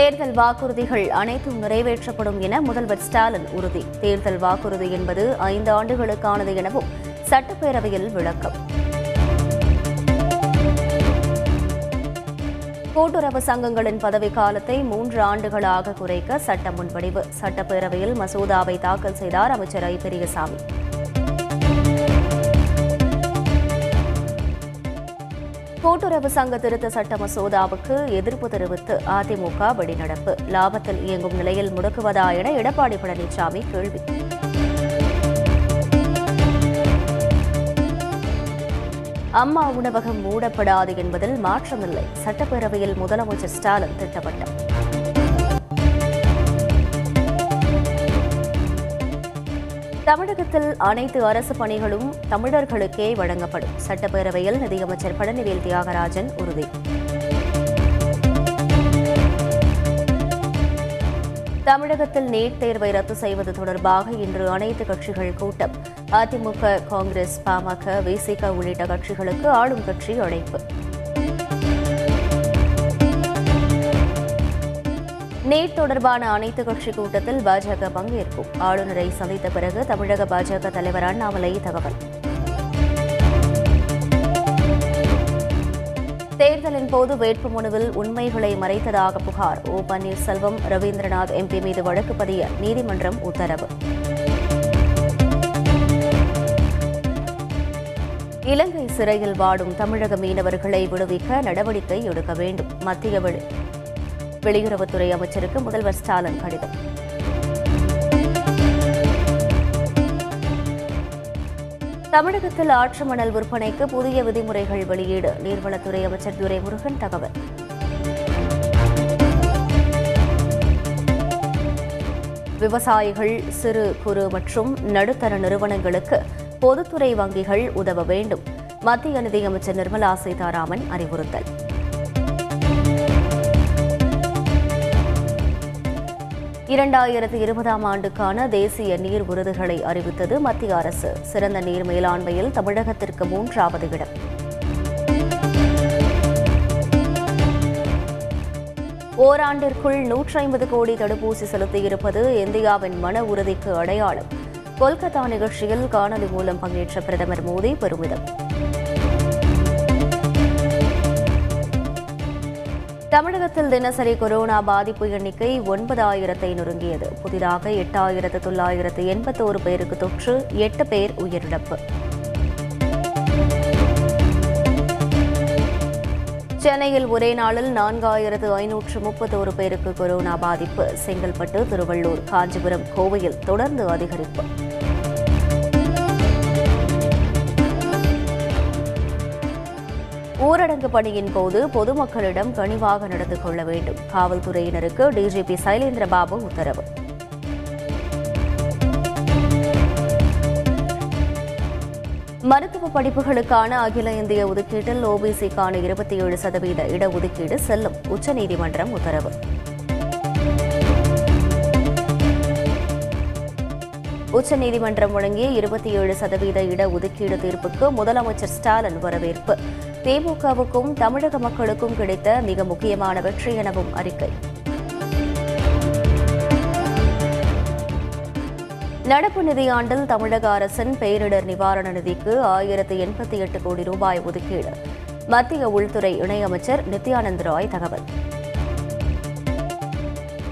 தேர்தல் வாக்குறுதிகள் அனைத்தும் நிறைவேற்றப்படும் என முதல்வர் ஸ்டாலின் உறுதி. தேர்தல் வாக்குறுதி என்பது ஐந்து ஆண்டுகளுக்கானது எனவும் சட்டப்பேரவையில் விளக்கம். கூட்டுறவு சங்கங்களின் பதவிக்காலத்தை மூன்று ஆண்டுகளாக குறைக்க சட்ட முன்வடிவு சட்டப்பேரவையில் மசோதாவை தாக்கல் செய்தார் அமைச்சர் ஐ. பெரியசாமி. கூட்டுறவு சங்க திருத்த சட்ட மசோதாவுக்கு எதிர்ப்பு தெரிவித்து அதிமுக வெளிநடப்பு லாபத்தில் இயங்கும் நிலையில் முடக்குவதா என எடப்பாடி பழனிசாமி கேள்வி. அம்மா உணவகம் மூடப்படாது என்பதில் மாற்றமில்லை. சட்டப்பேரவையில் முதலமைச்சர் ஸ்டாலின் திட்டவட்டம் தமிழகத்தில் அனைத்து அரசு பணிகளும் தமிழர்களுக்கே வழங்கப்படும். சட்டப்பேரவையில் நிதியமைச்சர் பழனிவேல் தியாகராஜன் உறுதி. தமிழகத்தில் நீட் தேர்வை ரத்து செய்வது தொடர்பாக இன்று அனைத்து கட்சிகள் கூட்டம். அதிமுக காங்கிரஸ் பாமக விசிக உள்ளிட்ட கட்சிகளுக்கு ஆளும் கட்சி அழைப்பு. நீட் தொடர்பான அனைத்து கட்சி கூட்டத்தில் பாஜக பங்கேற்கும் ஆளுநரை சந்தித்த பிறகு தமிழக பாஜக தலைவர் அண்ணாமலை தகவல். தேர்தலின் போது வேட்புமனுவில் உண்மைகளை மறைத்ததாக புகார். ஓ பன்னீர்செல்வம் ரவீந்திரநாத் எம்பி மீது வழக்கு பதிய நீதிமன்றம் உத்தரவு. இலங்கை சிறையில் வாடும் தமிழக மீனவர்களை விடுவிக்க நடவடிக்கை எடுக்க வேண்டும். மத்திய வெளியுறவுத்துறை அமைச்சருக்கு முதல்வர் ஸ்டாலின் கடிதம். தமிழகத்தில் ஆற்று மணல் விற்பனைக்கு புதிய விதிமுறைகள் வெளியீடு நீர்வளத்துறை அமைச்சர் துரைமுருகன் தகவல். விவசாயிகள் சிறு குறு மற்றும் நடுத்தர நிறுவனங்களுக்கு பொதுத்துறை வங்கிகள் உதவ வேண்டும் மத்திய நிதியமைச்சர் நிர்மலா சீதாராமன் அறிவுறுத்தல். இரண்டாயிரத்து இருபதாம் ஆண்டுக்கான தேசிய நீர் விருதுகளை அறிவித்தது மத்திய அரசு. சிறந்த நீர் மேலாண்மையில் தமிழகத்திற்கு மூன்றாவது இடம். ஓராண்டிற்குள் நூற்றி ஐம்பது கோடி தடுப்பூசி செலுத்தியிருப்பது இந்தியாவின் மன உறுதிக்கு அடையாளம். கொல்கத்தா நிகழ்ச்சியில் காணொலி மூலம் பங்கேற்ற பிரதமர் மோடி பெருமிதம். தமிழகத்தில் தினசரி கொரோனா பாதிப்பு எண்ணிக்கை ஒன்பதாயிரத்தை நொறுங்கியது. புதிதாக எட்டாயிரத்து தொள்ளாயிரத்து எண்பத்தோரு பேருக்கு தொற்று எட்டு பேர் உயிரிழப்பு. சென்னையில் ஒரே நாளில் நான்காயிரத்து ஐநூற்று முப்பத்தோரு பேருக்கு கொரோனா பாதிப்பு. செங்கல்பட்டு திருவள்ளூர் காஞ்சிபுரம் கோவையில் தொடர்ந்து அதிகரிப்பு. ஊரடங்கு பணியின் போது பொதுமக்களிடம் கனிவாக நடந்து கொள்ள வேண்டும். காவல்துறையினருக்கு டிஜிபி சைலேந்திரபாபு உத்தரவு. மருத்துவ படிப்புகளுக்கான அகில இந்திய ஒதுக்கீட்டில் ஓபிசிக்கான இருபத்தி ஏழு சதவீத இடஒதுக்கீடு செல்லும். உச்சநீதிமன்றம் உத்தரவு. உச்சநீதிமன்றம் வழங்கிய இருபத்தி ஏழு சதவீத இடஒதுக்கீடு தீர்ப்புக்கு முதலமைச்சர் ஸ்டாலின் வரவேற்பு. திமுகவுக்கும் தமிழக மக்களுக்கும் கிடைத்த மிக முக்கியமான வெற்றி எனவும் அறிக்கை. நடப்பு நிதியாண்டில் தமிழக அரசின் பேரிடர் நிவாரண நிதிக்கு ஆயிரத்து எண்பத்தி எட்டு கோடி ரூபாய் ஒதுக்கீடு. மத்திய உள்துறை இணையமைச்சர் நித்யானந்த் ராய் தகவல்.